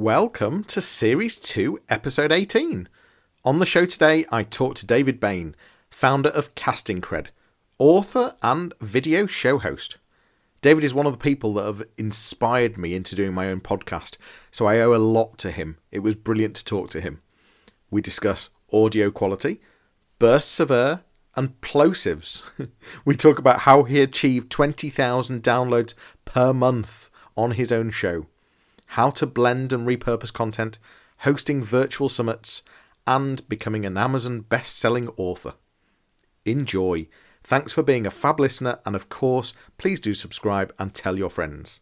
Welcome to Series 2, Episode 18. On the show today, I talk to David Bain, founder of Casting Cred, author and video show host. David is one of the people that have inspired me into doing my own podcast, so I owe a lot to him. It was brilliant to talk to him. We discuss audio quality, bursts of air, and plosives. we talk about how he achieved 20,000 downloads per month on his own show how to blend and repurpose content, hosting virtual summits, and becoming an Amazon best selling author. Enjoy. Thanks for being a fab listener, and of course, please do subscribe and tell your friends.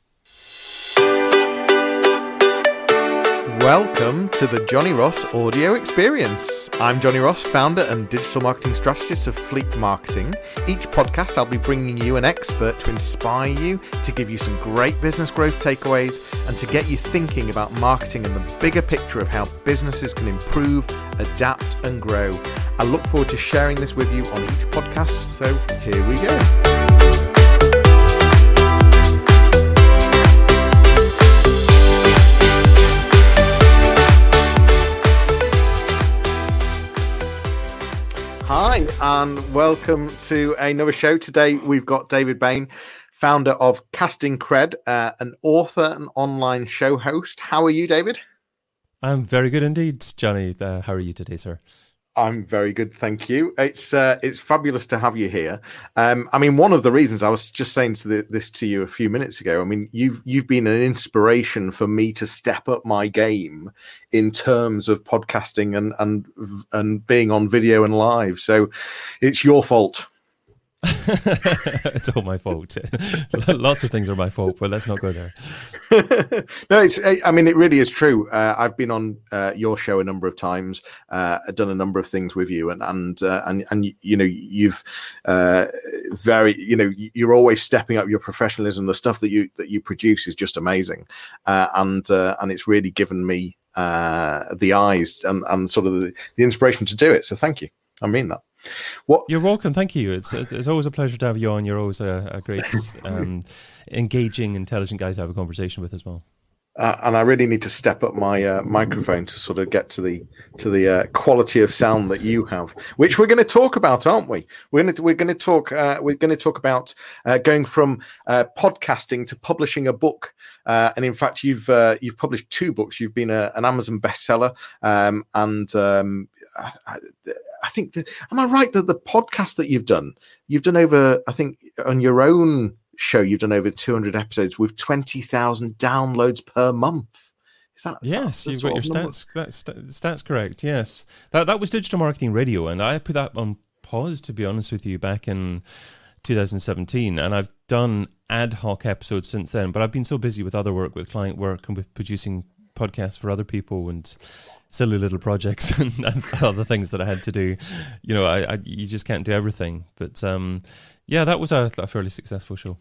Welcome to the Johnny Ross Audio Experience. I'm Johnny Ross, founder and digital marketing strategist of Fleet Marketing. Each podcast, I'll be bringing you an expert to inspire you, to give you some great business growth takeaways, and to get you thinking about marketing and the bigger picture of how businesses can improve, adapt, and grow. I look forward to sharing this with you on each podcast, so here we go. Hi, and welcome to another show. Today we've got David Bain, founder of Casting Cred, uh, an author and online show host. How are you, David? I'm very good indeed, Johnny. Uh, how are you today, sir? I'm very good, thank you. It's uh, it's fabulous to have you here. Um, I mean, one of the reasons I was just saying to the, this to you a few minutes ago. I mean, you've you've been an inspiration for me to step up my game in terms of podcasting and and and being on video and live. So, it's your fault. it's all my fault. Lots of things are my fault, but let's not go there. no, it's. I mean, it really is true. Uh, I've been on uh, your show a number of times. Uh, done a number of things with you, and and uh, and and you know, you've uh, very, you know, you're always stepping up your professionalism. The stuff that you that you produce is just amazing, uh, and and it's really given me the eyes and and sort of the, the inspiration to do it. So thank you. I mean that. What you're welcome. Thank you. It's it's always a pleasure to have you on. You're always a, a great, um, engaging, intelligent guy to have a conversation with as well. Uh, and I really need to step up my uh, microphone to sort of get to the to the uh, quality of sound that you have, which we're going to talk about, aren't we? We're going to we're going to talk uh, we're going to talk about uh, going from uh, podcasting to publishing a book, and in fact, you've you've published two books. You've been a, an Amazon bestseller, um, and um, I, I, think that am I right that the podcast that you've done, you've done over I think on your own show you've done over 200 episodes with 20,000 downloads per month. Is that, is yes, that you've got your stats. That's stats correct. Yes, that that was digital marketing radio, and I put that on pause to be honest with you back in 2017, and I've done ad hoc episodes since then. But I've been so busy with other work, with client work, and with producing podcasts for other people, and silly little projects and, and other things that I had to do. You know, I, I you just can't do everything. But um, yeah, that was a, a fairly successful show.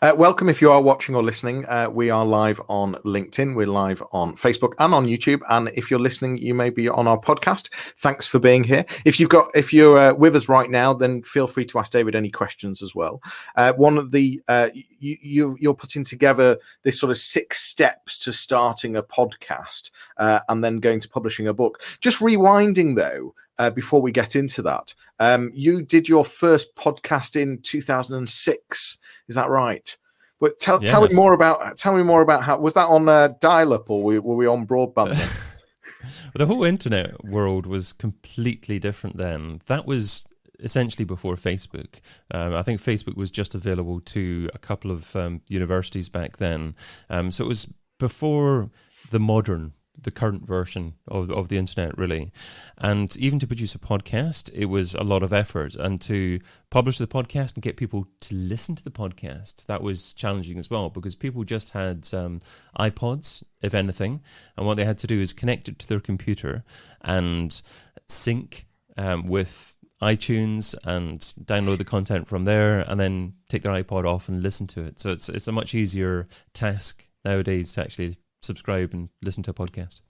Uh, welcome if you are watching or listening. Uh, we are live on LinkedIn, we're live on Facebook and on YouTube. And if you're listening, you may be on our podcast. Thanks for being here. If you've got, if you're uh, with us right now, then feel free to ask David any questions as well. Uh, one of the uh, you, you you're putting together this sort of six steps to starting a podcast uh, and then going to publishing a book. Just rewinding though before we get into that. Um, you did your first podcast in 2006. Is that right? But tell, yes. tell me more about tell me more about how was that on uh, dial up or were, were we on broadband? the whole internet world was completely different then. That was essentially before Facebook. Um, I think Facebook was just available to a couple of um, universities back then. Um, so it was before the modern the current version of, of the internet really. And even to produce a podcast it was a lot of effort. And to publish the podcast and get people to listen to the podcast that was challenging as well because people just had um, ipods if anything. And what they had to do is connect it to their computer and sync um, with iTunes and download the content from there and then take their iPod off and listen to it. So it's it's a much easier task nowadays to actually subscribe and listen to a podcast.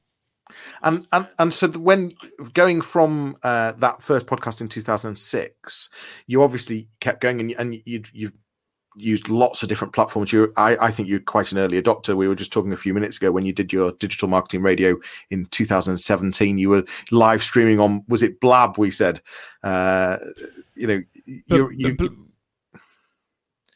And and and so when going from uh, that first podcast in 2006, you obviously kept going and and you you've used lots of different platforms. You, I, I think you're quite an early adopter. We were just talking a few minutes ago when you did your digital marketing radio in 2017. You were live streaming on was it Blab? We said, uh, you know, But- you, but-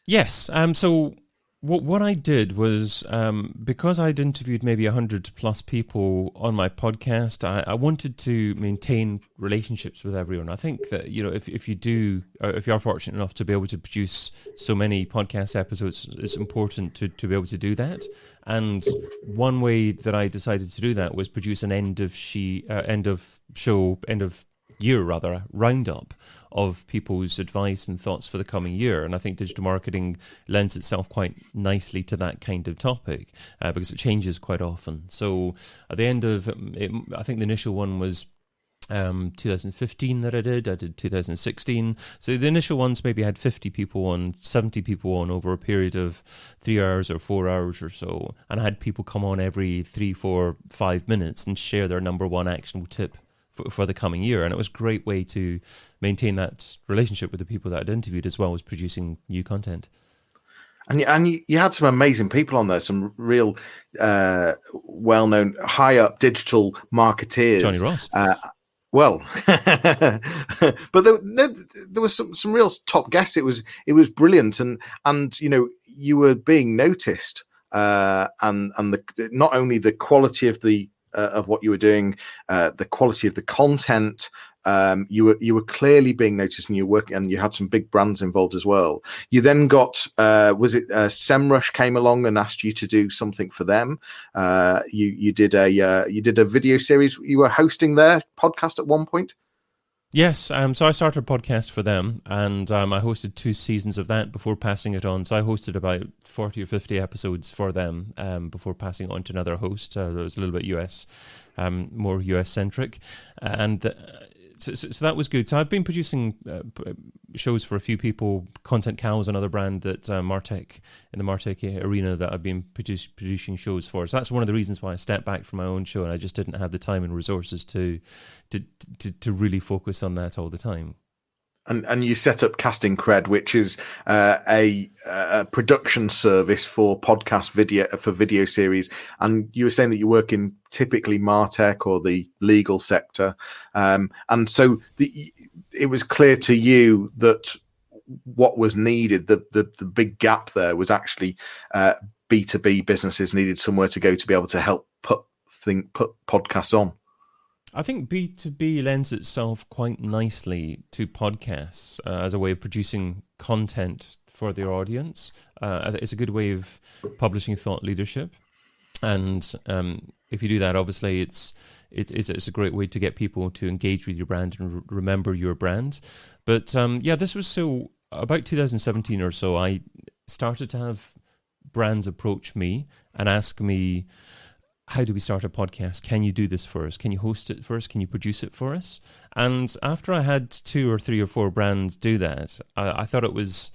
yes. Um. So what what I did was um, because I'd interviewed maybe hundred plus people on my podcast, I, I wanted to maintain relationships with everyone. I think that you know if if you do, uh, if you are fortunate enough to be able to produce so many podcast episodes, it's important to to be able to do that. And one way that I decided to do that was produce an end of she uh, end of show end of year rather roundup of people's advice and thoughts for the coming year and i think digital marketing lends itself quite nicely to that kind of topic uh, because it changes quite often so at the end of um, it, i think the initial one was um, 2015 that I did. I did 2016. So the initial ones maybe had 50 people on, 70 people on over a period of three hours or four hours or so. And I had people come on every three, four, five minutes and share their number one actionable tip for, for the coming year. And it was a great way to maintain that relationship with the people that I'd interviewed as well as producing new content. And, and you, had some amazing people on there, some real uh, well known, high up digital marketeers. Johnny Ross. Uh, well, but there, there, there was some, some real top guests. It was it was brilliant, and and you know you were being noticed, uh, and and the not only the quality of the uh, of what you were doing, uh, the quality of the content. Um, you were you were clearly being noticed, and you were working, and you had some big brands involved as well. You then got uh, was it uh, Semrush came along and asked you to do something for them. Uh, you you did a uh, you did a video series. You were hosting their podcast at one point. Yes, um, so I started a podcast for them, and um, I hosted two seasons of that before passing it on. So I hosted about forty or fifty episodes for them um, before passing on to another host. Uh, it was a little bit US, um, more US centric, and uh, so, so, that was good. So I've been producing uh, shows for a few people. Content Cow is another brand that uh, Martech in the Martech arena that I've been produce, producing shows for. So that's one of the reasons why I stepped back from my own show, and I just didn't have the time and resources to to to, to really focus on that all the time. And, and you set up Casting Cred, which is uh, a, a production service for podcast video for video series. And you were saying that you work in typically Martech or the legal sector, um, and so the, it was clear to you that what was needed, the the, the big gap there was actually B two B businesses needed somewhere to go to be able to help put think put podcasts on. I think B2B lends itself quite nicely to podcasts uh, as a way of producing content for their audience. Uh, it's a good way of publishing thought leadership. And um, if you do that, obviously, it's, it, it's it's a great way to get people to engage with your brand and re- remember your brand. But um, yeah, this was so about 2017 or so. I started to have brands approach me and ask me, how do we start a podcast? Can you do this for us? Can you host it for us? Can you produce it for us? And after I had two or three or four brands do that, I, I thought it was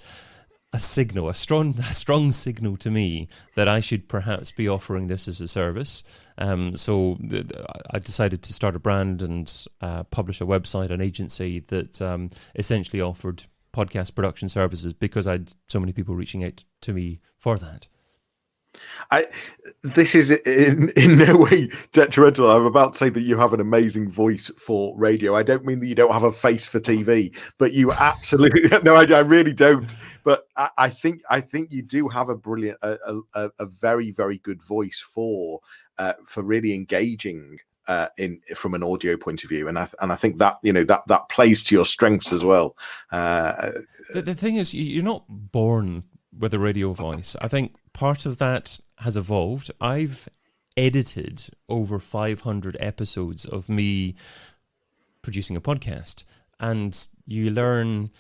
a signal, a strong, a strong signal to me that I should perhaps be offering this as a service. Um, so th- th- I decided to start a brand and uh, publish a website, an agency that um, essentially offered podcast production services because I had so many people reaching out to me for that. I this is in in no way detrimental. I'm about to say that you have an amazing voice for radio. I don't mean that you don't have a face for TV, but you absolutely no, I, I really don't. But I, I, think I think you do have a brilliant, a, a, a very very good voice for uh, for really engaging. Uh, in from an audio point of view, and I and I think that you know that that plays to your strengths as well. Uh, the, the thing is, you're not born with a radio voice. I think part of that has evolved. I've edited over 500 episodes of me producing a podcast, and you learn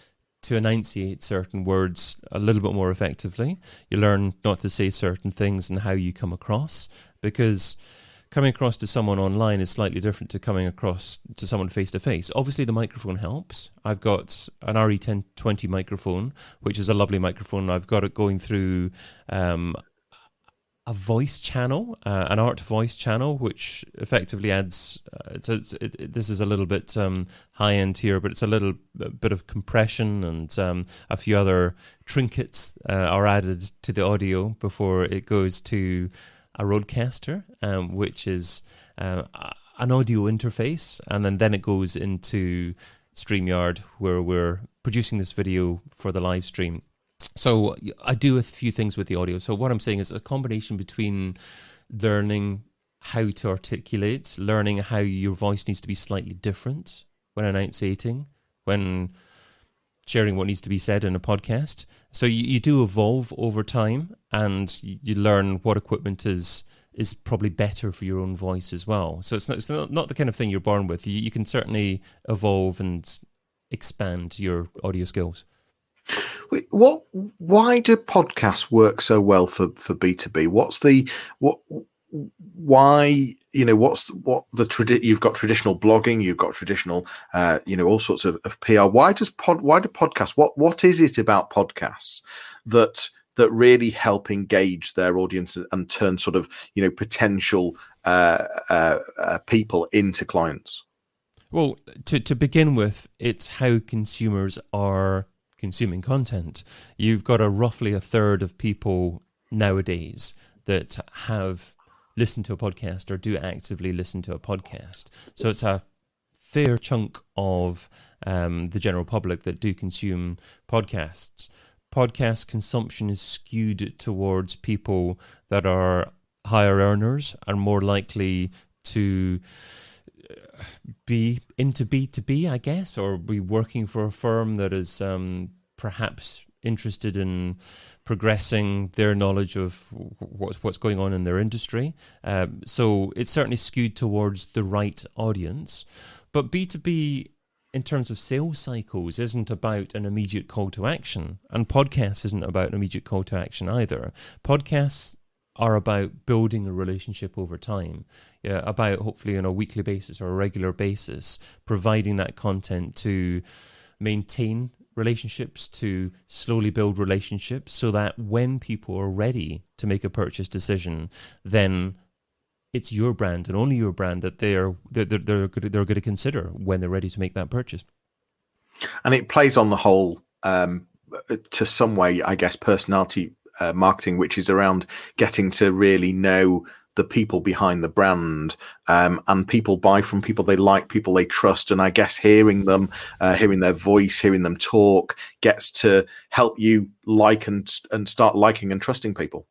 to enunciate certain words a little bit more effectively. You learn not to say certain things and how you come across because coming across to someone online is slightly different to coming across to someone face to face. Obviously, the microphone helps. I've got an RE1020 microphone, which is a lovely microphone. I've got it going through um, a voice channel, uh, an art voice channel, which effectively adds. Uh, it, this is a little bit um, high end here, but it's a little bit of compression and um, a few other trinkets uh, are added to the audio before it goes to a Rodecaster, um, which is uh, an audio interface, and then then it goes into StreamYard, where we're producing this video for the live stream so I do a few things with the audio. So what I'm saying is a combination between learning how to articulate, learning how your voice needs to be slightly different when enunciating, when sharing what needs to be said in a podcast. So you, you do evolve over time and you learn what equipment is is probably better for your own voice as well. So it's not, it's not, not the kind of thing you're born with. You, you can certainly evolve and expand your audio skills. What? Why do podcasts work so well for for B two B? What's the what? Why you know what's what the tradi- you've got traditional blogging, you've got traditional uh, you know all sorts of, of PR. Why does pod? Why do podcasts? What what is it about podcasts that that really help engage their audience and turn sort of you know potential uh, uh, uh, people into clients? Well, to to begin with, it's how consumers are consuming content, you've got a roughly a third of people nowadays that have listened to a podcast or do actively listen to a podcast. So it's a fair chunk of um, the general public that do consume podcasts. Podcast consumption is skewed towards people that are higher earners and more likely to be into B2B, I guess, or be working for a firm that is um, perhaps interested in progressing their knowledge of what's what's going on in their industry. Um, so it's certainly skewed towards the right audience. But B2B in terms of sales cycles isn't about an immediate call to action and podcasts isn't about an immediate call to action either podcasts are about building a relationship over time, yeah, about hopefully on a weekly basis or a regular basis, providing that content to maintain relationships, to slowly build relationships, so that when people are ready to make a purchase decision, then it's your brand and only your brand that they're they're they're, they're, they're going to consider when they're ready to make that purchase. And it plays on the whole, um, to some way, I guess, personality uh, marketing, which is around getting to really know the people behind the brand um, and people buy from people they like people they trust. And i guess hearing them uh, hearing their voice hearing them talk gets to help you like and, and start liking and trusting people.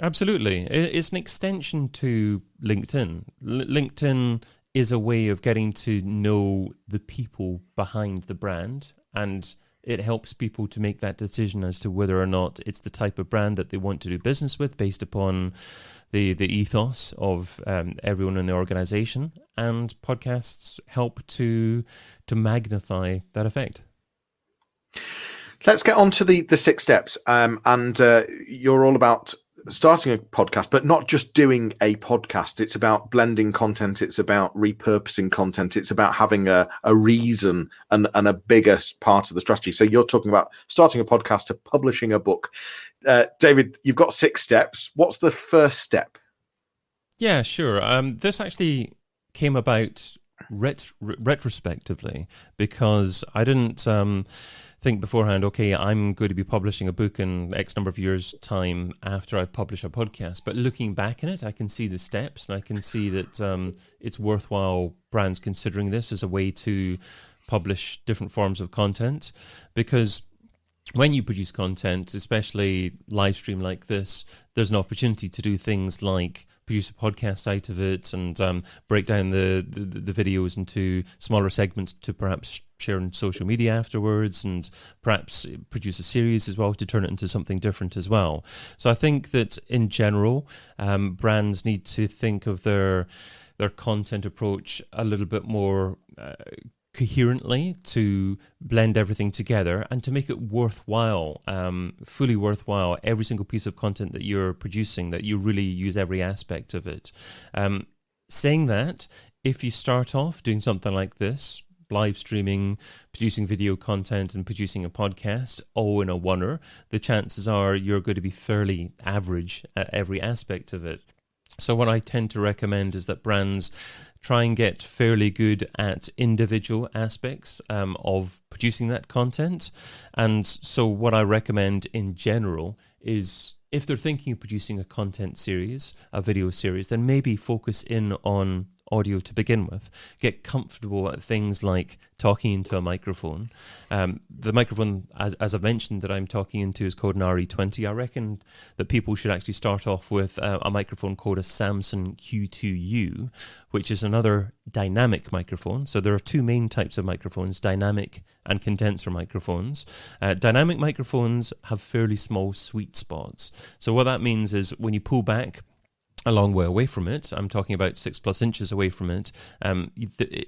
Absolutely. It's an extension to linkedin. L- linkedin is a way of getting to know the people behind the brand and it helps people to make that decision as to whether or not it's the type of brand that they want to do business with based upon the, the ethos of um, everyone in the organization. And podcasts help to to magnify that effect. Let's get on to the, the six steps. Um, and uh, you're all about starting a podcast, but not just doing a podcast. It's about blending content. It's about repurposing content. It's about having a, a reason and, and a bigger part of the strategy. So you're talking about starting a podcast to publishing a book. Uh, David, you've got six steps. What's the first step? Yeah, sure. Um, this actually came about ret- retrospectively because I didn't. Um, think beforehand, okay, I'm going to be publishing a book in X number of years' time after I publish a podcast. But looking back in it, I can see the steps and I can see that um, it's worthwhile brands considering this as a way to publish different forms of content because when you produce content, especially live stream like this, there's an opportunity to do things like produce a podcast out of it and um, break down the, the, the videos into smaller segments to perhaps share on social media afterwards, and perhaps produce a series as well to turn it into something different as well. So I think that in general, um, brands need to think of their their content approach a little bit more. Uh, coherently to blend everything together and to make it worthwhile, um, fully worthwhile, every single piece of content that you're producing, that you really use every aspect of it. Um, saying that, if you start off doing something like this, live streaming, producing video content, and producing a podcast all in a oneer, the chances are you're going to be fairly average at every aspect of it. So, what I tend to recommend is that brands try and get fairly good at individual aspects um, of producing that content. And so, what I recommend in general is if they're thinking of producing a content series, a video series, then maybe focus in on audio to begin with. Get comfortable at things like talking into a microphone. Um, the microphone, as, as I've mentioned, that I'm talking into is called an RE20. I reckon that people should actually start off with uh, a microphone called a Samson Q2U, which is another dynamic microphone. So there are two main types of microphones dynamic and condenser microphones. Uh, dynamic microphones have fairly small sweet spots. So what that means is when you pull back, a long way away from it. I'm talking about six plus inches away from it. Um,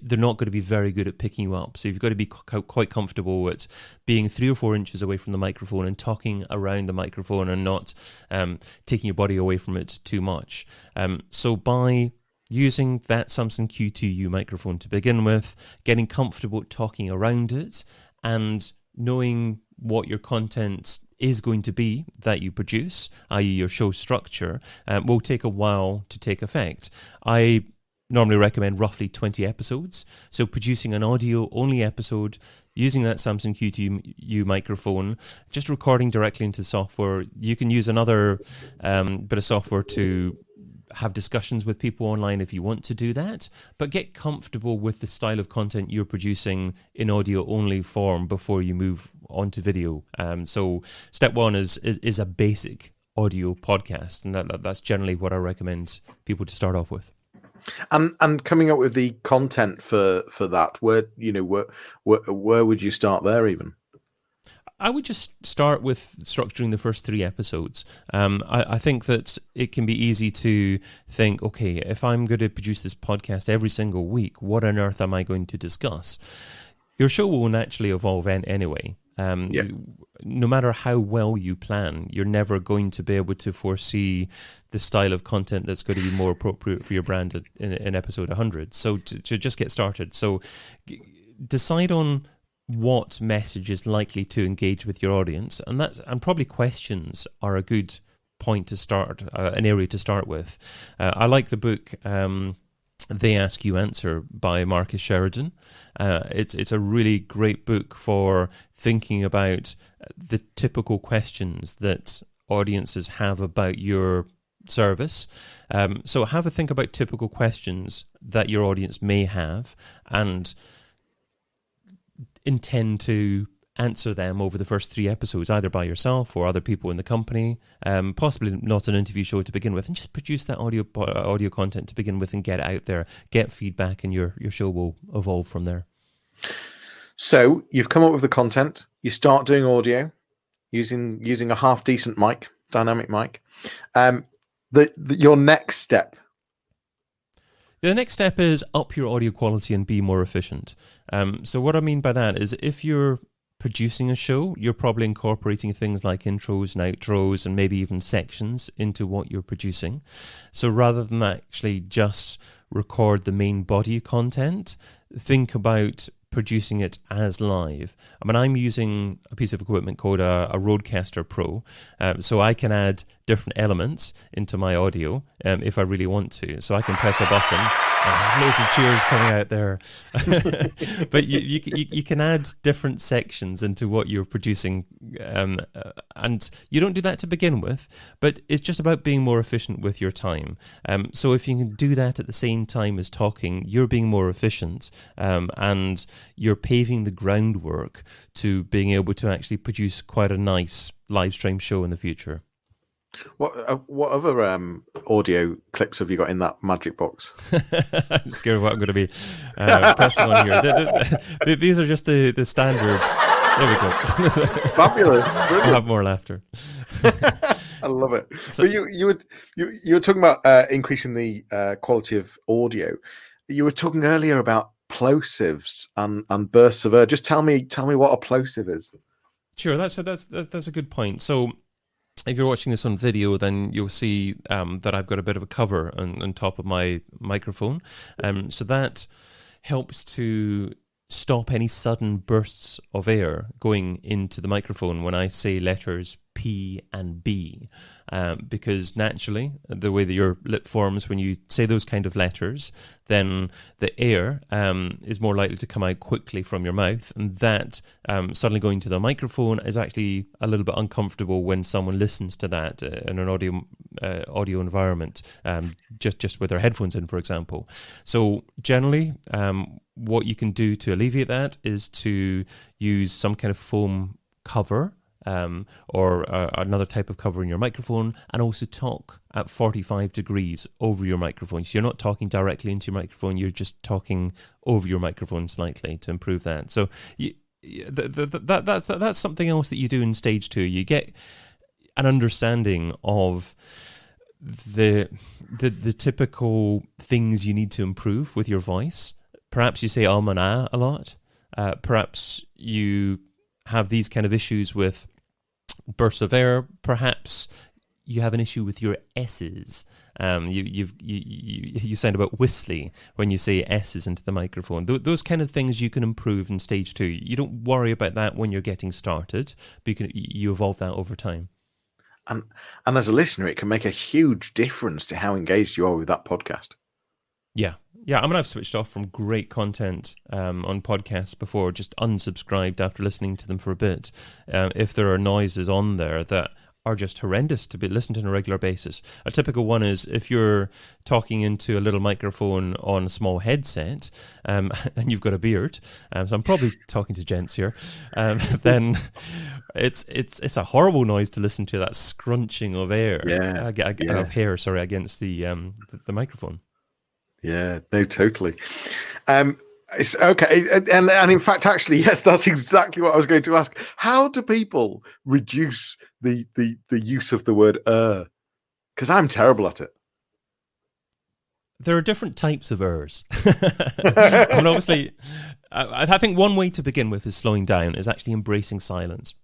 they're not going to be very good at picking you up. So you've got to be quite comfortable at being three or four inches away from the microphone and talking around the microphone and not um, taking your body away from it too much. Um, so by using that Samson Q2U microphone to begin with, getting comfortable talking around it, and knowing what your content is going to be that you produce, i.e., your show structure, um, will take a while to take effect. I normally recommend roughly 20 episodes. So, producing an audio only episode using that Samson Q2U microphone, just recording directly into software. You can use another um, bit of software to have discussions with people online if you want to do that, but get comfortable with the style of content you're producing in audio only form before you move on to video. Um, so step one is, is, is a basic audio podcast, and that, that that's generally what I recommend people to start off with. And and coming up with the content for for that, where you know where where, where would you start there even? I would just start with structuring the first three episodes. Um, I, I, think that it can be easy to think, okay, if I'm going to produce this podcast every single week, what on earth am I going to discuss? Your show will naturally evolve in, anyway. Um, yeah. No matter how well you plan, you're never going to be able to foresee the style of content that's going to be more appropriate for your brand in, in episode 100. So to, to just get started, so decide on what message is likely to engage with your audience, and that's and probably questions are a good point to start, uh, an area to start with. Uh, I like the book. Um, they Ask You Answer by Marcus Sheridan. Uh, it's it's a really great book for thinking about the typical questions that audiences have about your service. Um, so have a think about typical questions that your audience may have and intend to answer them over the first three episodes, either by yourself or other people in the company. Um, possibly not an interview show to begin with, and just produce that audio audio content to begin with and get it out there, get feedback, and your your show will evolve from there. So you've come up with the content. You start doing audio using using a half decent mic, dynamic mic. Um, the, the your next step the next step is up your audio quality and be more efficient. Um, so, what I mean by that is if you're producing a show, you're probably incorporating things like intros and outros and maybe even sections into what you're producing. So, rather than actually just record the main body content, think about producing it as live. I mean, I'm using a piece of equipment called a, a Rodecaster Pro, um, so I can add different elements into my audio um, if I really want to. So I can press a button loads of cheers coming out there. but you, you, you, you, can add different sections into what you're producing. Um, uh, and you don't do that to begin with, but it's just about being more efficient with your time. Um, so if you can do that at the same time as talking, you're being more efficient um, and you're paving the groundwork to being able to actually produce quite a nice live stream show in the future. What uh, what other um, audio clips have you got in that magic box? I'm scared of what I'm going to be uh, pressing on here. The, the, the, these are just the, the standard. There we go. Fabulous. I'll have more laughter. I love it. So but you you were you, you were talking about uh, increasing the uh, quality of audio. You were talking earlier about plosives and, and bursts of air. Just tell me tell me what a plosive is. Sure, that's a, that's that's a good point. So if you're watching this on video, then you'll see um, that I've got a bit of a cover on, on top of my microphone. Um, so that helps to stop any sudden bursts of air going into the microphone when I say letters P and B, um, because naturally, the way that your lip forms when you say those kind of letters, then the air um, is more likely to come out quickly from your mouth, and that um, suddenly going to the microphone is actually a little bit uncomfortable when someone listens to that uh, in an audio uh, audio environment, um, just just with their headphones in, for example. So generally, um, what you can do to alleviate that is to use some kind of foam cover um, or uh, another type of cover in your microphone, and also talk at 45 degrees over your microphone. So you're not talking directly into your microphone, you're just talking over your microphone slightly to improve that. So you, the, the, that, that's, that's something else that you do in stage two. You get an understanding of the the the typical things you need to improve with your voice. Perhaps you say um and ah a lot. Uh, perhaps you have these kind of issues with bursts of air. Perhaps you have an issue with your S's. Um, you, you've, you, you, you sound about whistly when you say S's into the microphone. Th- those kind of things you can improve in stage two. You don't worry about that when you're getting started, but you, can, you evolve that over time. And, and as a listener, it can make a huge difference to how engaged you are with that podcast. Yeah, yeah, I mean, I've switched off from great content um, on podcasts before, just unsubscribed after listening to them for a bit. Uh, if there are noises on there that are just horrendous to be listened to on a regular basis. A typical one is if you're talking into a little microphone on a small headset um, and you've got a beard, um, so I'm probably talking to gents here, um, then it's it's it's a horrible noise to listen to that scrunching of air, yeah, uh, yeah. of hair, sorry, against the, um, the, the microphone. Yeah, no, totally. Um, it's okay, and and in fact, actually, yes, that's exactly what I was going to ask. How do people reduce the the the use of the word "er"? Because I'm terrible at it. There are different types of ers. Mean, obviously, I, I think one way to begin with is slowing down is actually embracing silence.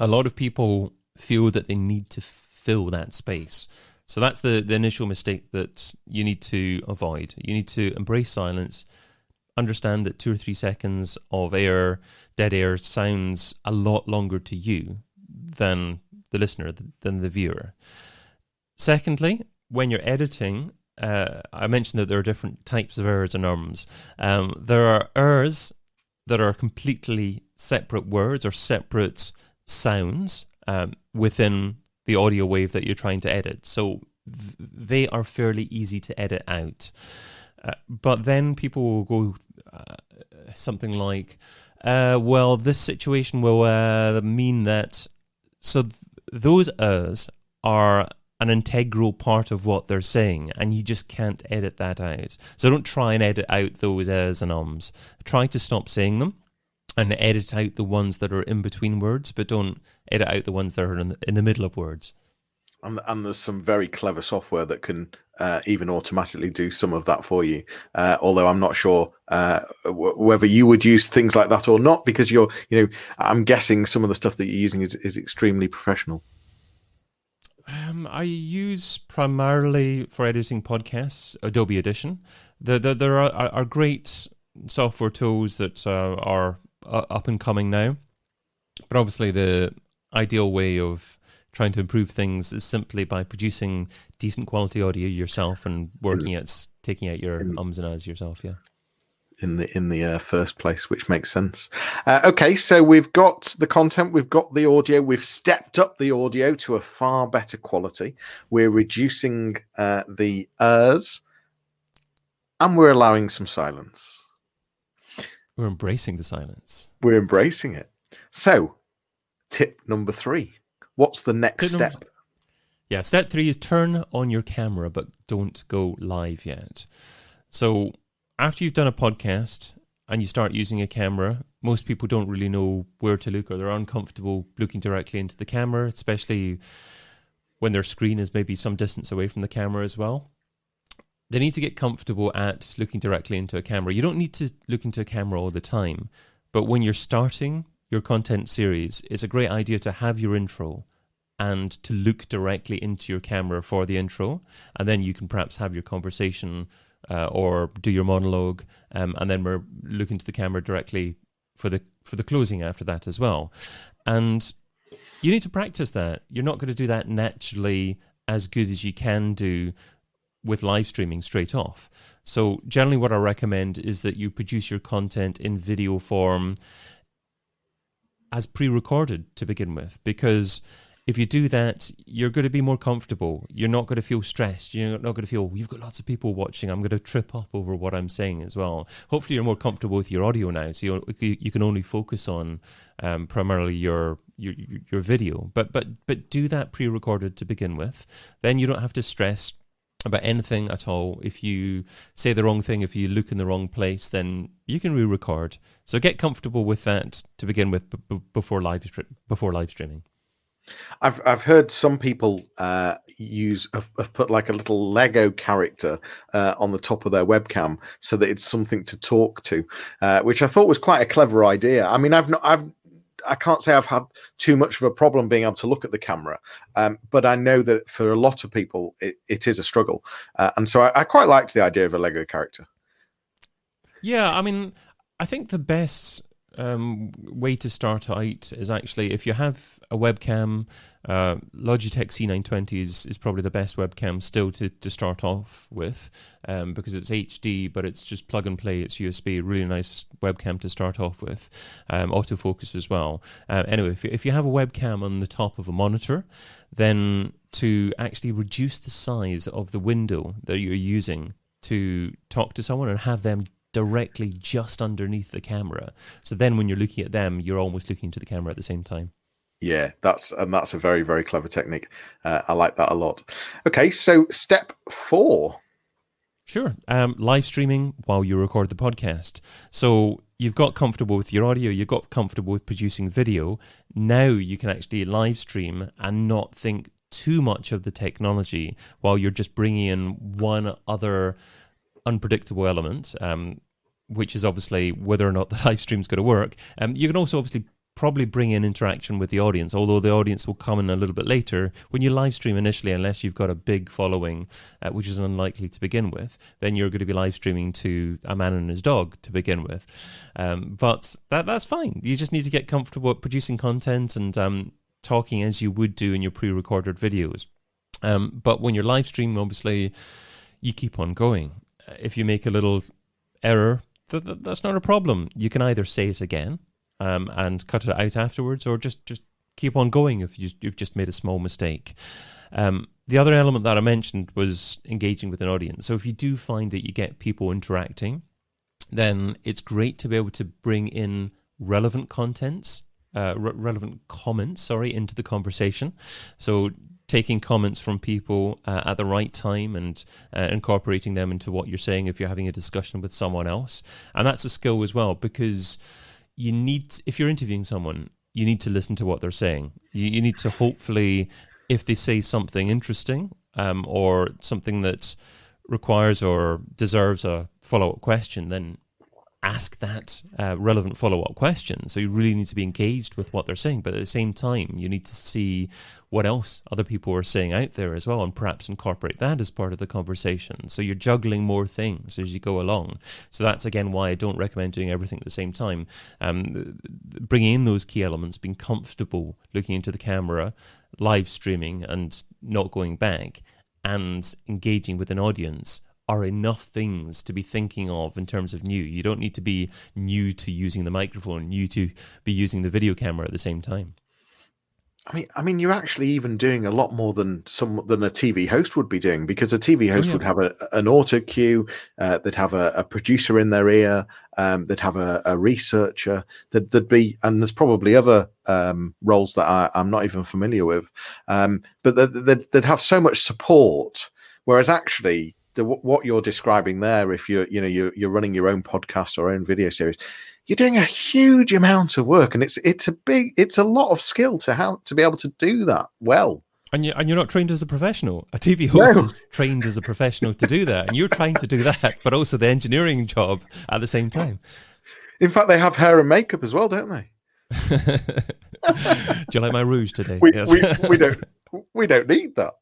A lot of people feel that they need to fill that space. So that's the, the initial mistake that you need to avoid. You need to embrace silence, understand that two or three seconds of air, dead air, sounds a lot longer to you than the listener, than the viewer. Secondly, when you're editing, uh, I mentioned that there are different types of ers and ums. Um, there are ers that are completely separate words or separate sounds um, within the audio wave that you're trying to edit. So th- they are fairly easy to edit out. Uh, but then people will go uh, something like, uh, well, this situation will uh, mean that. So th- those ers are an integral part of what they're saying, and you just can't edit that out. So don't try and edit out those ers and ums. Try to stop saying them and edit out the ones that are in between words, but don't edit out the ones that are in the, in the middle of words. And, and there's some very clever software that can uh, even automatically do some of that for you. Uh, although I'm not sure uh, w- whether you would use things like that or not, because you're, you know, I'm guessing some of the stuff that you're using is, is extremely professional. Um, I use primarily for editing podcasts Adobe Audition. The, the, there are, are great software tools that uh, are uh, up and coming now. But obviously, the ideal way of trying to improve things is simply by producing decent quality audio yourself and working at taking out your ums and ahs yourself. Yeah. In the in the uh, first place, which makes sense. Uh, okay, so we've got the content, we've got the audio, we've stepped up the audio to a far better quality. We're reducing uh, the ers, and we're allowing some silence. We're embracing the silence. We're embracing it. So, tip number three. What's the next tip step? Number, yeah, step three is turn on your camera, but don't go live yet. So, after you've done a podcast and you start using a camera, most people don't really know where to look or they're uncomfortable looking directly into the camera, especially when their screen is maybe some distance away from the camera as well they need to get comfortable at looking directly into a camera. You don't need to look into a camera all the time, but when you're starting your content series, it's a great idea to have your intro and to look directly into your camera for the intro, and then you can perhaps have your conversation uh, or do your monologue, um, and then we're looking to the camera directly for the for the closing after that as well. And you need to practice that. You're not going to do that naturally as good as you can do with live streaming straight off. So generally what I recommend is that you produce your content in video form as pre-recorded to begin with because if you do that, you're going to be more comfortable. You're not going to feel stressed. You're not going to feel, you've got lots of people watching. I'm going to trip up over what I'm saying as well. Hopefully, you're more comfortable with your audio now. So you you can only focus on um, primarily your, your your video. But but but do that pre-recorded to begin with. Then you don't have to stress about anything at all. If you say the wrong thing, if you look in the wrong place, then you can re-record. So get comfortable with that to begin with b- before live before live streaming. I've I've heard some people uh, use have, have, put like a little Lego character uh, on the top of their webcam so that it's something to talk to, uh, which I thought was quite a clever idea. I mean, I've not I've I can't say I've had too much of a problem being able to look at the camera, um, but I know that for a lot of people it, it is a struggle, uh, and so I, I quite liked the idea of a Lego character. Yeah, I mean, I think the best um, way to start out is actually if you have a webcam, uh, Logitech C920 is, is probably the best webcam still to, to start off with um, because it's HD, but it's just plug and play. It's USB, really nice webcam to start off with. Um, autofocus as well. Uh, anyway, if, if you have a webcam on the top of a monitor, then to actually reduce the size of the window that you're using to talk to someone and have them directly just underneath the camera. So then when you're looking at them, you're almost looking to the camera at the same time. Yeah, that's and that's a very very clever technique. Uh, I like that a lot. Okay, so step four. Sure, um, live streaming while you record the podcast. So you've got comfortable with your audio, you've got comfortable with producing video. Now you can actually live stream and not think too much of the technology while you're just bringing in one other unpredictable element, um, which is obviously whether or not the live stream is going to work. Um, you can also obviously probably bring in interaction with the audience, although the audience will come in a little bit later. When you live stream initially, unless you've got a big following, uh, which is unlikely to begin with, then you're going to be live streaming to a man and his dog to begin with. Um, but that that's fine. You just need to get comfortable producing content and um, talking as you would do in your pre-recorded videos. Um, but when you're live streaming, obviously, you keep on going if you make a little error, th- th- that's not a problem. You can either say it again um, and cut it out afterwards, or just just keep on going if you, have just made a small mistake. Um, the other element that I mentioned was engaging with an audience. So if you do find that you get people interacting, then it's great to be able to bring in relevant contents, uh, re- relevant comments, sorry, into the conversation. So taking comments from people uh, at the right time and uh, incorporating them into what you're saying if you're having a discussion with someone else. And that's a skill as well because you need, if you're interviewing someone, you need to listen to what they're saying. You, you need to hopefully, if they say something interesting um, or something that requires or deserves a follow up question, then ask that uh, relevant follow up question. So you really need to be engaged with what they're saying, but at the same time, you need to see what else other people are saying out there as well, and perhaps incorporate that as part of the conversation. So you're juggling more things as you go along. So that's again why I don't recommend doing everything at the same time. Um, bringing in those key elements, being comfortable looking into the camera, live streaming, and not going back, and engaging with an audience are enough things to be thinking of in terms of new. You don't need to be new to using the microphone, new to be using the video camera at the same time. I mean, I mean, you're actually even doing a lot more than some than a TV host would be doing because a TV host oh, yeah. would have a, an auto cue, uh, they'd have a, a, producer in their ear, um, they'd have a, a researcher, there'd, there'd, be, and there's probably other um, roles that I, am not even familiar with, um, but they'd, they'd, have so much support. Whereas actually, the, what you're describing there, if you're you know you're, you're running your own podcast or own video series, you're doing a huge amount of work, and it's it's a big it's a lot of skill to how to be able to do that well. And you and you're not trained as a professional. A TV host no. is trained as a professional to do that, and you're trying to do that, but also the engineering job at the same time. In fact, they have hair and makeup as well, don't they? do you like my rouge today? We, yes. we, we don't. We don't need that.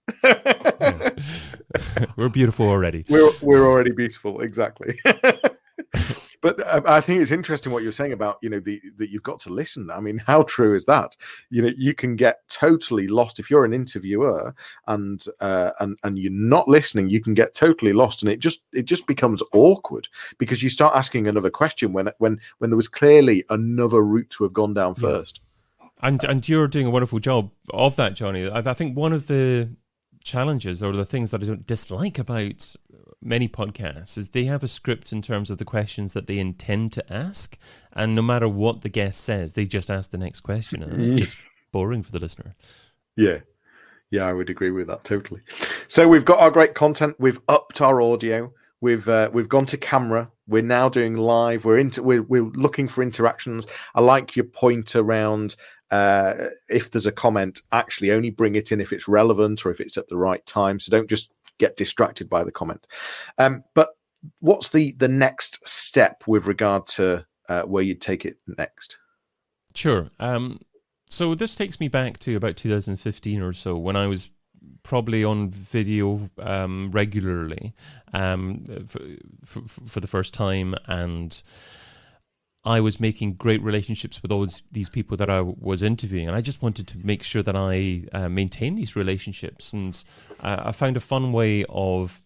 we're beautiful already. We're we're already beautiful, exactly. but uh, I think it's interesting what you're saying about you know the that you've got to listen. I mean, how true is that? You know, you can get totally lost if you're an interviewer and uh, and and you're not listening. You can get totally lost, and it just it just becomes awkward because you start asking another question when when when there was clearly another route to have gone down first. And and you're doing a wonderful job of that, Johnny. I, I think one of the challenges or the things that I don't dislike about many podcasts is they have a script in terms of the questions that they intend to ask, and no matter what the guest says, they just ask the next question, and it's just boring for the listener. Yeah. Yeah, I would agree with that totally. So we've got our great content. We've upped our audio. We've uh, we've gone to camera. We're now doing live. We're into we're, we're looking for interactions. I like your point around uh, if there's a comment, actually only bring it in if it's relevant or if it's at the right time. So don't just get distracted by the comment. Um, but what's the the next step with regard to uh, where you'd take it next? Sure. Um, so this takes me back to about 2015 or so when I was probably on video um, regularly um, for, for, for, the first time and I was making great relationships with all these people that I was interviewing, and I just wanted to make sure that I uh, maintain these relationships. And uh, I found a fun way of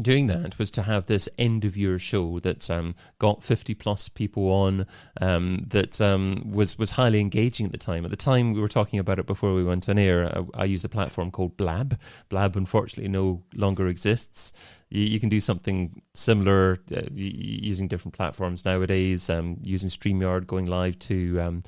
doing that was to have this end of year show that um, got 50 plus people on um, that um, was was highly engaging at the time. At the time we were talking about it before we went on air. I, I used a platform called blab. Blab unfortunately no longer exists. You, you can do something similar uh, using different platforms nowadays um, using StreamYard going live to um,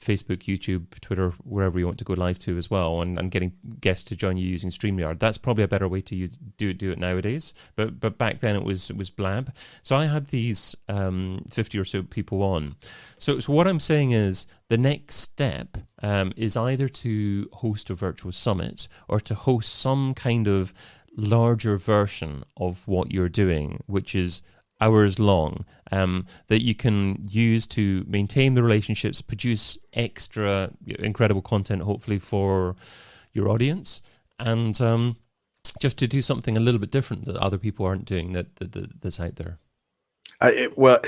Facebook, YouTube, Twitter, wherever you want to go live to as well, and, and getting guests to join you using StreamYard. That's probably a better way to use, do do it nowadays. But but back then it was it was Blab. So I had these um, fifty or so people on. So so what I'm saying is the next step um, is either to host a virtual summit or to host some kind of larger version of what you're doing, which is hours long um, that you can use to maintain the relationships, produce extra incredible content, hopefully for your audience, and um, just to do something a little bit different that other people aren't doing that, that, that that's out there. Uh, it, well,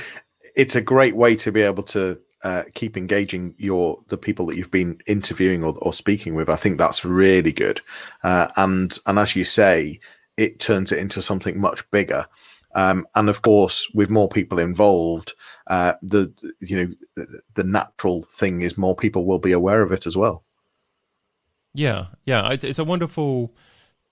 it's a great way to be able to uh, keep engaging your the people that you've been interviewing or, or speaking with. I think that's really good, uh, and and as you say, it turns it into something much bigger. Um, and of course, with more people involved, uh, the you know the, natural thing is more people will be aware of it as well. Yeah, yeah, it's, it's a wonderful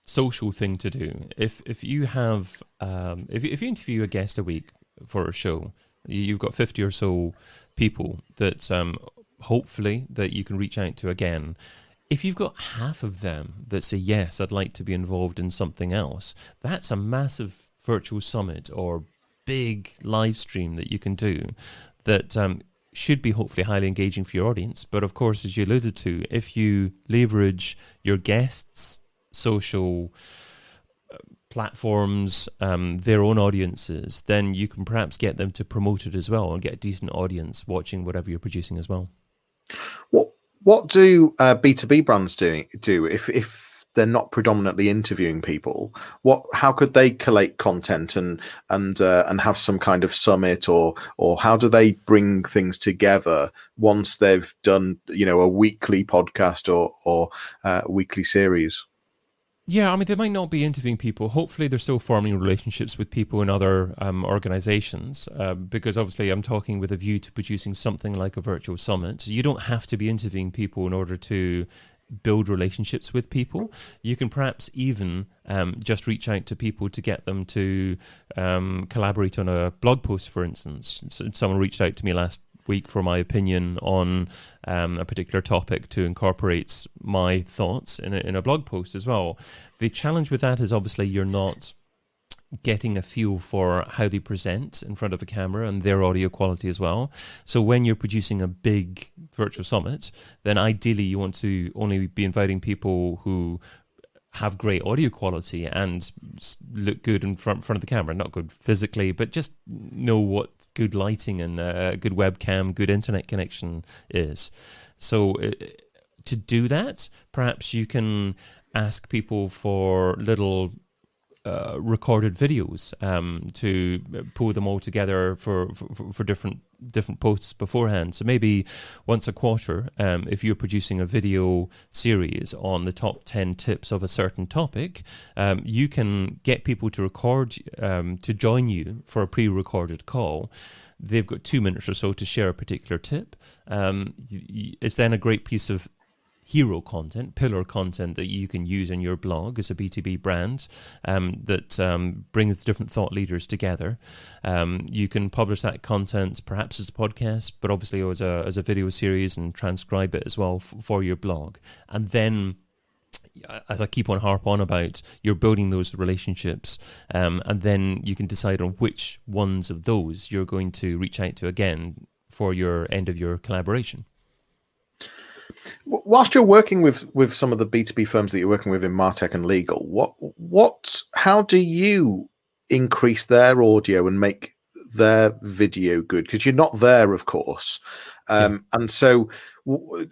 social thing to do. If if you have um, if if you interview a guest a week for a show, you've got fifty or so people that um, hopefully that you can reach out to again. If you've got half of them that say yes, I'd like to be involved in something else, that's a massive virtual summit or big live stream that you can do that um, should be hopefully highly engaging for your audience. But of course, as you alluded to, if you leverage your guests' social uh, platforms, um, their own audiences, then you can perhaps get them to promote it as well and get a decent audience watching whatever you're producing as well. What what do B two B brands do do if if they're not predominantly interviewing people what how could they collate content and and uh, and have some kind of summit or or how do they bring things together once they've done you know a weekly podcast or or uh, weekly series yeah, I mean, they might not be interviewing people. Hopefully, they're still forming relationships with people in other um, organizations uh, because obviously I'm talking with a view to producing something like a virtual summit. You don't have to be interviewing people in order to build relationships with people. You can perhaps even um, just reach out to people to get them to um, collaborate on a blog post, for instance. So someone reached out to me last week for my opinion on um, a particular topic to incorporate my thoughts in a, in a blog post as well. The challenge with that is obviously you're not getting a feel for how they present in front of a camera and their audio quality as well. So when you're producing a big virtual summit, then ideally you want to only be inviting people who have great audio quality and look good in front front of the camera. Not good physically, but just know what good lighting and uh, good webcam, good internet connection is. So. Uh, to do that, perhaps you can ask people for little uh, recorded videos um, to pull them all together for, for, for different different posts beforehand. So maybe once a quarter, um, if you're producing a video series on the top 10 tips of a certain topic, um, you can get people to record, um, to join you for a pre recorded call. They've got two minutes or so to share a particular tip. Um, it's then a great piece of hero content, pillar content that you can use in your blog as a B2B brand um, that um, brings different thought leaders together. Um, you can publish that content perhaps as a podcast, but obviously as a, as a video series and transcribe it as well f- for your blog. And then as I keep on harp on about, you're building those relationships, um, and then you can decide on which ones of those you're going to reach out to again for your end of your collaboration. Whilst you're working with with some of the B two B firms that you're working with in Martech and Legal, what what how do you increase their audio and make their video good? Because you're not there, of course, um, yeah. and so uh,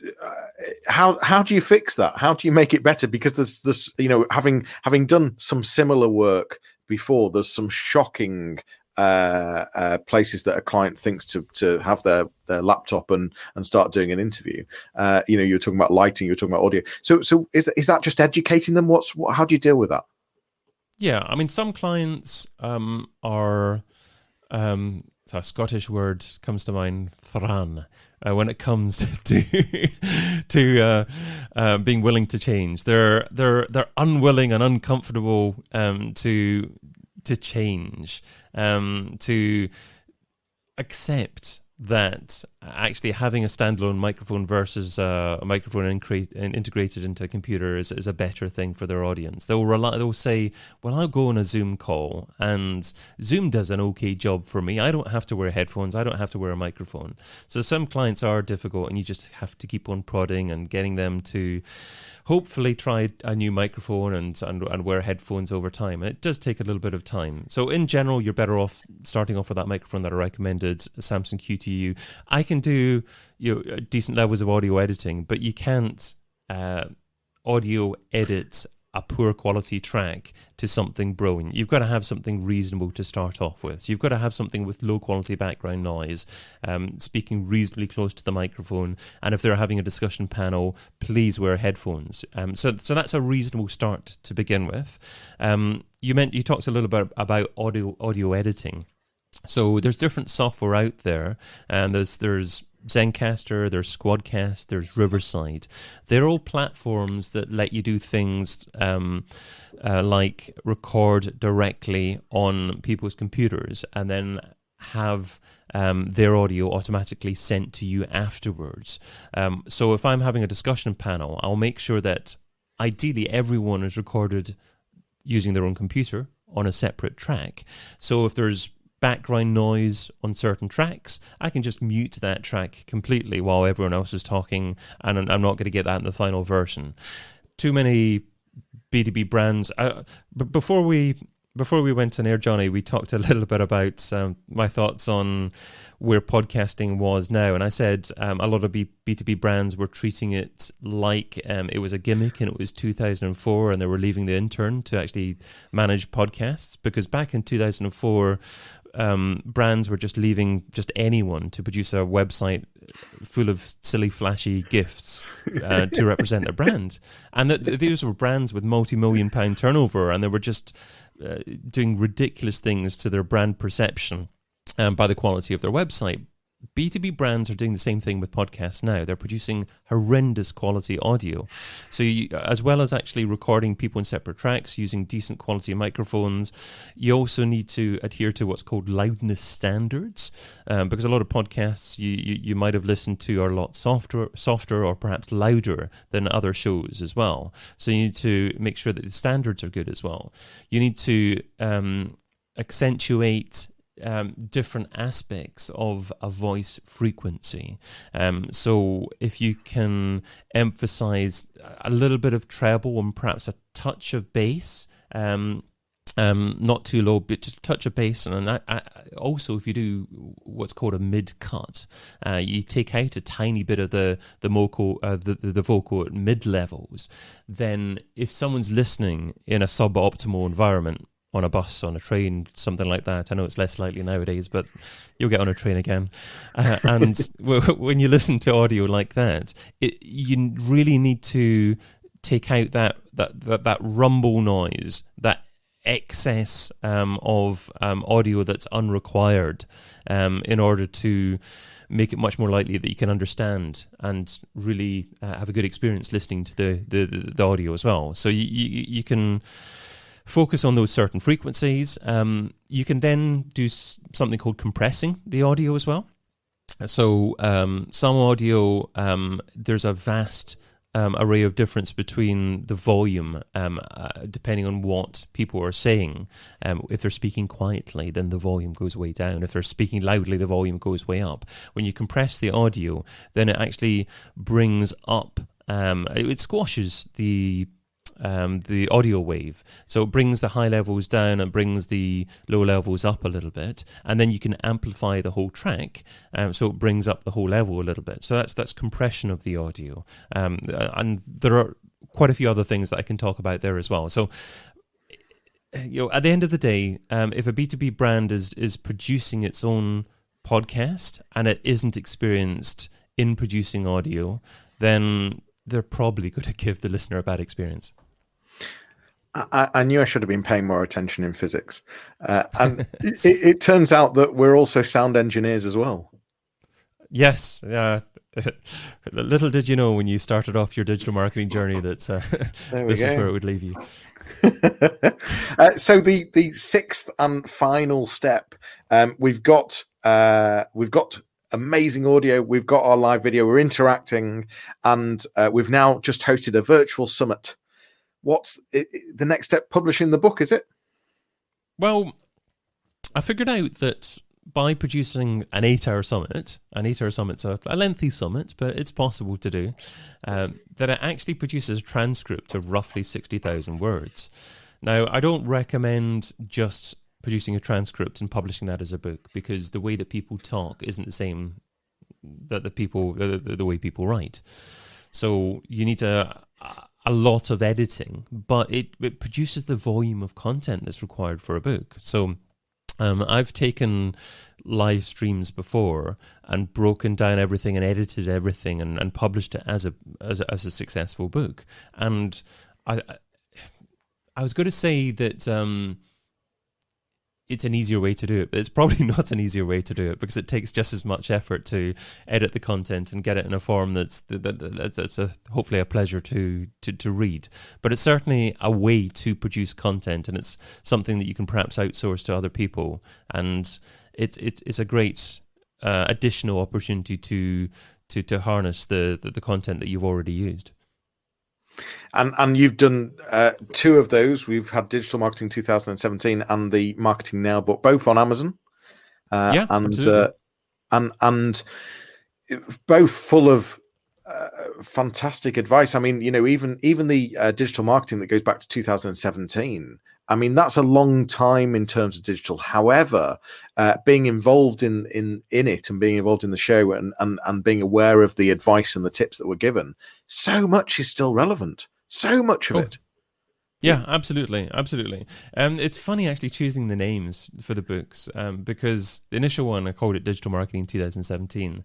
how how do you fix that? How do you make it better? Because there's this you know having having done some similar work before, there's some shocking uh, uh, places that a client thinks to to have their their laptop and and start doing an interview. Uh, you know, you're talking about lighting, you're talking about audio. So so is is that just educating them? What's what, how do you deal with that? Yeah, I mean, some clients um, are. Um, a Scottish word comes to mind, thrawn, uh, when it comes to to uh, uh, being willing to change. They're they're they're unwilling and uncomfortable um, to to change, um, to accept that actually having a standalone microphone versus uh, a microphone integrated into a computer is, is a better thing for their audience. They'll rely, they'll say, "Well, I'll go on a Zoom call, and Zoom does an okay job for me. I don't have to wear headphones. I don't have to wear a microphone." So some clients are difficult, and you just have to keep on prodding and getting them to hopefully try a new microphone and, and, and wear headphones over time. And It does take a little bit of time. So in general, you're better off starting off with that microphone that I recommended, Samson Q2U. I can do you know, decent levels of audio editing, but you can't uh, audio edit a poor quality track to something brilliant. You've got to have something reasonable to start off with. You've got to have something with low quality background noise, um, speaking reasonably close to the microphone. And if they're having a discussion panel, please wear headphones. Um, so, so that's a reasonable start to begin with. Um, you meant you talked a little bit about audio audio editing. So there's different software out there, and there's there's Zencastr, there's Squadcast, there's Riverside. They're all platforms that let you do things um, uh, like record directly on people's computers and then have um, their audio automatically sent to you afterwards. Um, so if I'm having a discussion panel, I'll make sure that ideally everyone is recorded using their own computer on a separate track. So if there's background noise on certain tracks, I can just mute that track completely while everyone else is talking, and I'm not going to get that in the final version. Too many B2B brands. Uh, but before we before we went on air, Johnny, we talked a little bit about um, my thoughts on where podcasting was now. And I said um, a lot of B- 2 b brands were treating it like um, it was a gimmick and it was 2004 and they were leaving the intern to actually manage podcasts. Because back in 2004, um, brands were just leaving just anyone to produce a website full of silly, flashy GIFs uh, to represent their brand. And that these were brands with multi-million pound turnover, and they were just uh, doing ridiculous things to their brand perception um, by the quality of their website. B2B brands are doing the same thing with podcasts now. They're producing horrendous quality audio. So, you, as well as actually recording people in separate tracks using decent quality microphones, you also need to adhere to what's called loudness standards. Um, because a lot of podcasts you, you, you, might have listened to are a lot softer, softer or perhaps louder than other shows as well. So, you need to make sure that the standards are good as well. You need to um, accentuate um, different aspects of a voice frequency. Um, so if you can emphasize a little bit of treble and perhaps a touch of bass, um, um, not too low, but to touch a bass. And I, I, also, if you do what's called a mid cut, uh, you take out a tiny bit of the the vocal, uh, the, the, the vocal at mid levels. Then, if someone's listening in a suboptimal environment, on a bus, on a train, something like that. I know it's less likely nowadays, but you'll get on a train again. Uh, and when you listen to audio like that, it, you really need to take out that, that, that, that rumble noise, that excess um, of um, audio that's unrequired um, in order to make it much more likely that you can understand and really uh, have a good experience listening to the, the, the audio as well. So you, you, you can focus on those certain frequencies. Um, you can then do something called compressing the audio as well. So um, some audio, um, there's a vast um, array of difference between the volume, um, uh, depending on what people are saying. Um, if they're speaking quietly, then the volume goes way down. If they're speaking loudly, the volume goes way up. When you compress the audio, then it actually brings up, it squashes the um, the audio wave. So it brings the high levels down and brings the low levels up a little bit, and then you can amplify the whole track. Um, so it brings up the whole level a little bit. So that's that's compression of the audio, um, and there are quite a few other things that I can talk about there as well. So you know, at the end of the day, um, if a B two B brand is is producing its own podcast and it isn't experienced in producing audio, then they're probably going to give the listener a bad experience. I, I, knew I should have been paying more attention in physics. Uh, and it, it, turns out that we're also sound engineers as well. Yes. Uh, little did you know when you started off your digital marketing journey that uh, this go. is where it would leave you. uh, so the the sixth and final step, um, we've got uh, we've got amazing audio. We've got our live video. We're interacting, and uh, we've now just hosted a virtual summit what's it, the next step? Publishing the book, is it? Well, I figured out that by producing an eight-hour summit, an eight-hour summit's a, a lengthy summit, but it's possible to do. Um, that it actually produces a transcript of roughly sixty thousand words. Now, I don't recommend just producing a transcript and publishing that as a book because the way that people talk isn't the same that the people the, the, the way people write. So you need to a lot of editing, but it, it produces the volume of content that's required for a book. So um, I've taken live streams before and broken down everything and edited everything and, and published it as a, as a as a successful book. And I I was going to say that um, it's an easier way to do it, but it's probably not an easier way to do it because it takes just as much effort to edit the content and get it in a form that's that, that, that's a, hopefully a pleasure to, to to read. But it's certainly a way to produce content, and it's something that you can perhaps outsource to other people, and it's it, it's a great uh, additional opportunity to to to harness the, the the content that you've already used. And and you've done uh, two of those. We've had Digital Marketing 2017 and the Marketing Now book, both on Amazon. Uh, yeah, and uh, and and both full of uh, fantastic advice. I mean, you know, even even the uh, digital marketing that goes back to 2017 I mean, that's a long time in terms of digital. However, uh, being involved in in in it and being involved in the show and, and and being aware of the advice and the tips that were given, so much is still relevant. So much of oh. it. Yeah, absolutely, absolutely. Um, it's funny actually choosing the names for the books um, because the initial one I called it Digital Marketing 2017,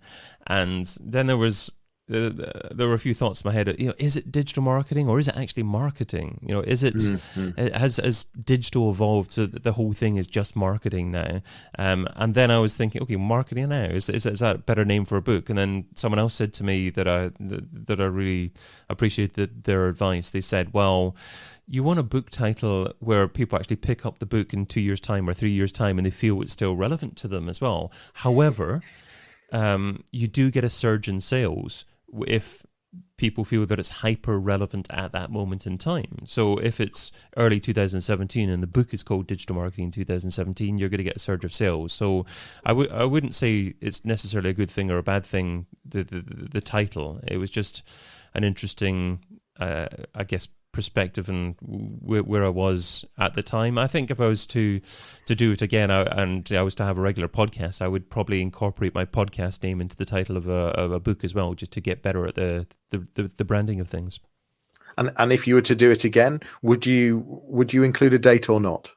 and then there was there were a few thoughts in my head. You know, is it digital marketing or is it actually marketing? You know, is it mm-hmm. has has digital evolved so that the whole thing is just marketing now? Um, and then I was thinking, okay, marketing now is, is is that a better name for a book? And then someone else said to me that I that I really appreciated their advice. They said, well, you want a book title where people actually pick up the book in two years' time or three years' time and they feel it's still relevant to them as well. However. Um, you do get a surge in sales if people feel that it's hyper relevant at that moment in time. So if it's early 2017 and the book is called Digital Marketing 2017, you're going to get a surge of sales. So I w- I wouldn't say it's necessarily a good thing or a bad thing, the, the, the title. It was just an interesting, uh, I guess, perspective and where, where I was at the time. I think if I was to to do it again I, and I was to have a regular podcast, I would probably incorporate my podcast name into the title of a, of a book as well, just to get better at the, the, the, the branding of things. And and if you were to do it again, would you would you include a date or not?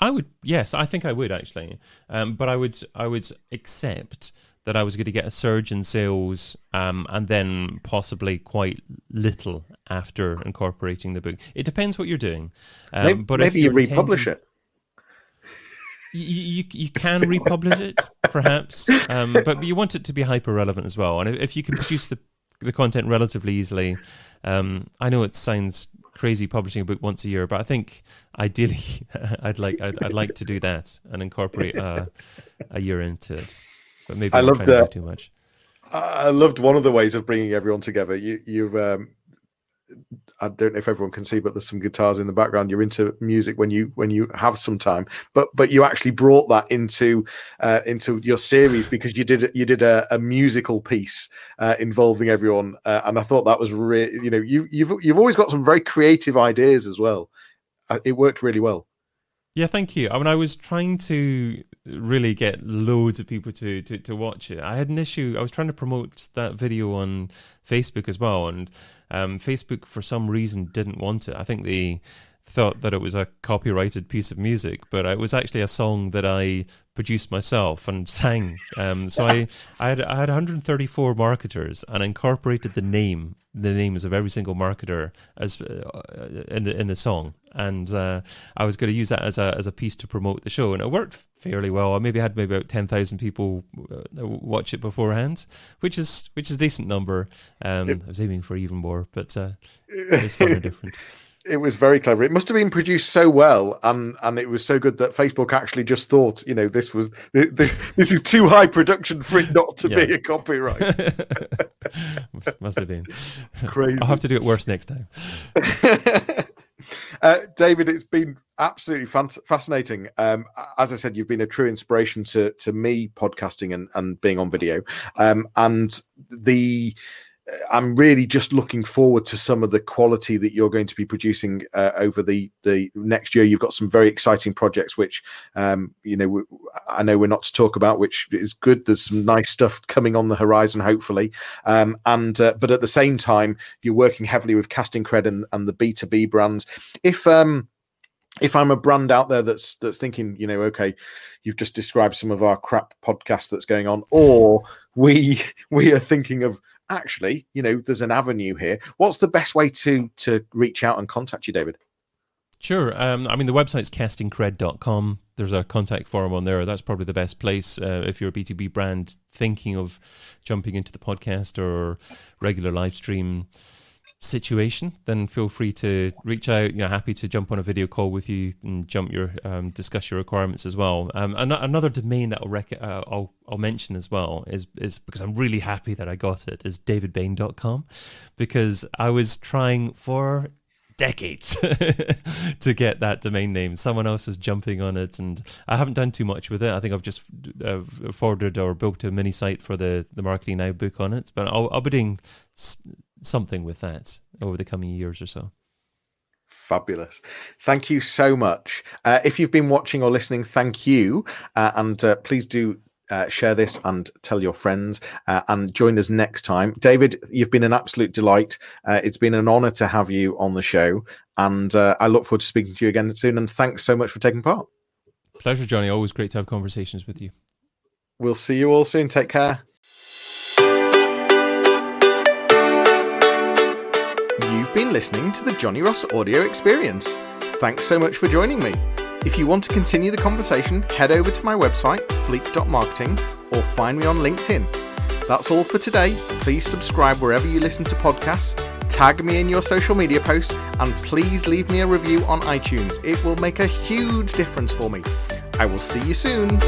I would, yes, I think I would actually, um, but I would, I would accept that I was going to get a surge in sales, um, and then possibly quite little after incorporating the book. It depends what you're doing. Um, maybe, but maybe you republish it. You, you, you can republish it, perhaps, um, but you want it to be hyper relevant as well. And if you can produce the the content relatively easily, um, I know it sounds crazy publishing a book once a year, but I think ideally I'd like I'd, I'd like to do that and incorporate a year into it. But maybe I I'm loved uh, too much. I loved one of the ways of bringing everyone together. You you've um, I don't know if everyone can see, but there's some guitars in the background. You're into music when you when you have some time, but but you actually brought that into uh, into your series because you did you did a, a musical piece uh, involving everyone, uh, and I thought that was really you know you you've you've always got some very creative ideas as well. Uh, it worked really well. Yeah, thank you. I mean, I was trying to really get loads of people to, to, to watch it. I had an issue. I was trying to promote that video on Facebook as well, and um, Facebook for some reason didn't want it. I think they thought that it was a copyrighted piece of music, but it was actually a song that I produced myself and sang. Um, so I, I had I had 134 marketers and I incorporated the name the names of every single marketer as uh, in the in the song, and uh, I was going to use that as a as a piece to promote the show, and it worked fairly well. I maybe had maybe about ten thousand people uh, watch it beforehand, which is which is a decent number. Um, I was aiming for even more, but uh, it's fun and different. it was very clever. It must have been produced so well, and and it was so good that Facebook actually just thought, you know, this was this this is too high production for it not to yeah. be a copyright. must have been crazy. I'll have to do it worse next time. Uh, David, it's been absolutely fascinating. Um, as I said, you've been a true inspiration to to me podcasting and, and being on video. Um, and the I'm really just looking forward to some of the quality that you're going to be producing uh, over the the next year. You've got some very exciting projects, which um, you know I know we're not to talk about, which is good. There's some nice stuff coming on the horizon, hopefully. Um, and uh, but at the same time, you're working heavily with Casting Cred and, and the B2B brands. If um, if I'm a brand out there that's that's thinking, you know, okay, you've just described some of our crap podcast that's going on, or we we are thinking of actually, you know, there's an avenue here. What's the best way to to reach out and contact you, David? Sure. Um, I mean, the website's castingcred.com. There's a contact form on there. That's probably the best place uh, if you're a B2B brand thinking of jumping into the podcast or regular live stream situation, then feel free to reach out. You're happy to jump on a video call with you and jump your um, discuss your requirements as well. Um, another domain that I'll, rec- uh, I'll I'll mention as well is is because I'm really happy that I got it is davidbain.com because I was trying for decades to get that domain name. Someone else was jumping on it, and I haven't done too much with it. I think I've just uh, forwarded or built a mini site for the the Marketing Now book on it, but I'll, I'll be doing something with that over the coming years or so. Fabulous. Thank you so much. Uh, if you've been watching or listening, thank you. Uh, and uh, please do uh, share this and tell your friends uh, and join us next time. David, you've been an absolute delight. Uh, it's been an honor to have you on the show. And I look forward to speaking to you again soon. And thanks so much for taking part. Pleasure, Johnny. Always great to have conversations with you. We'll see you all soon. Take care. You've been listening to the Johnny Ross audio experience. Thanks so much for joining me. If you want to continue the conversation, head over to my website, fleek.marketing, or find me on LinkedIn. That's all for today. Please subscribe wherever you listen to podcasts, tag me in your social media posts, and please leave me a review on iTunes. It will make a huge difference for me. I will see you soon.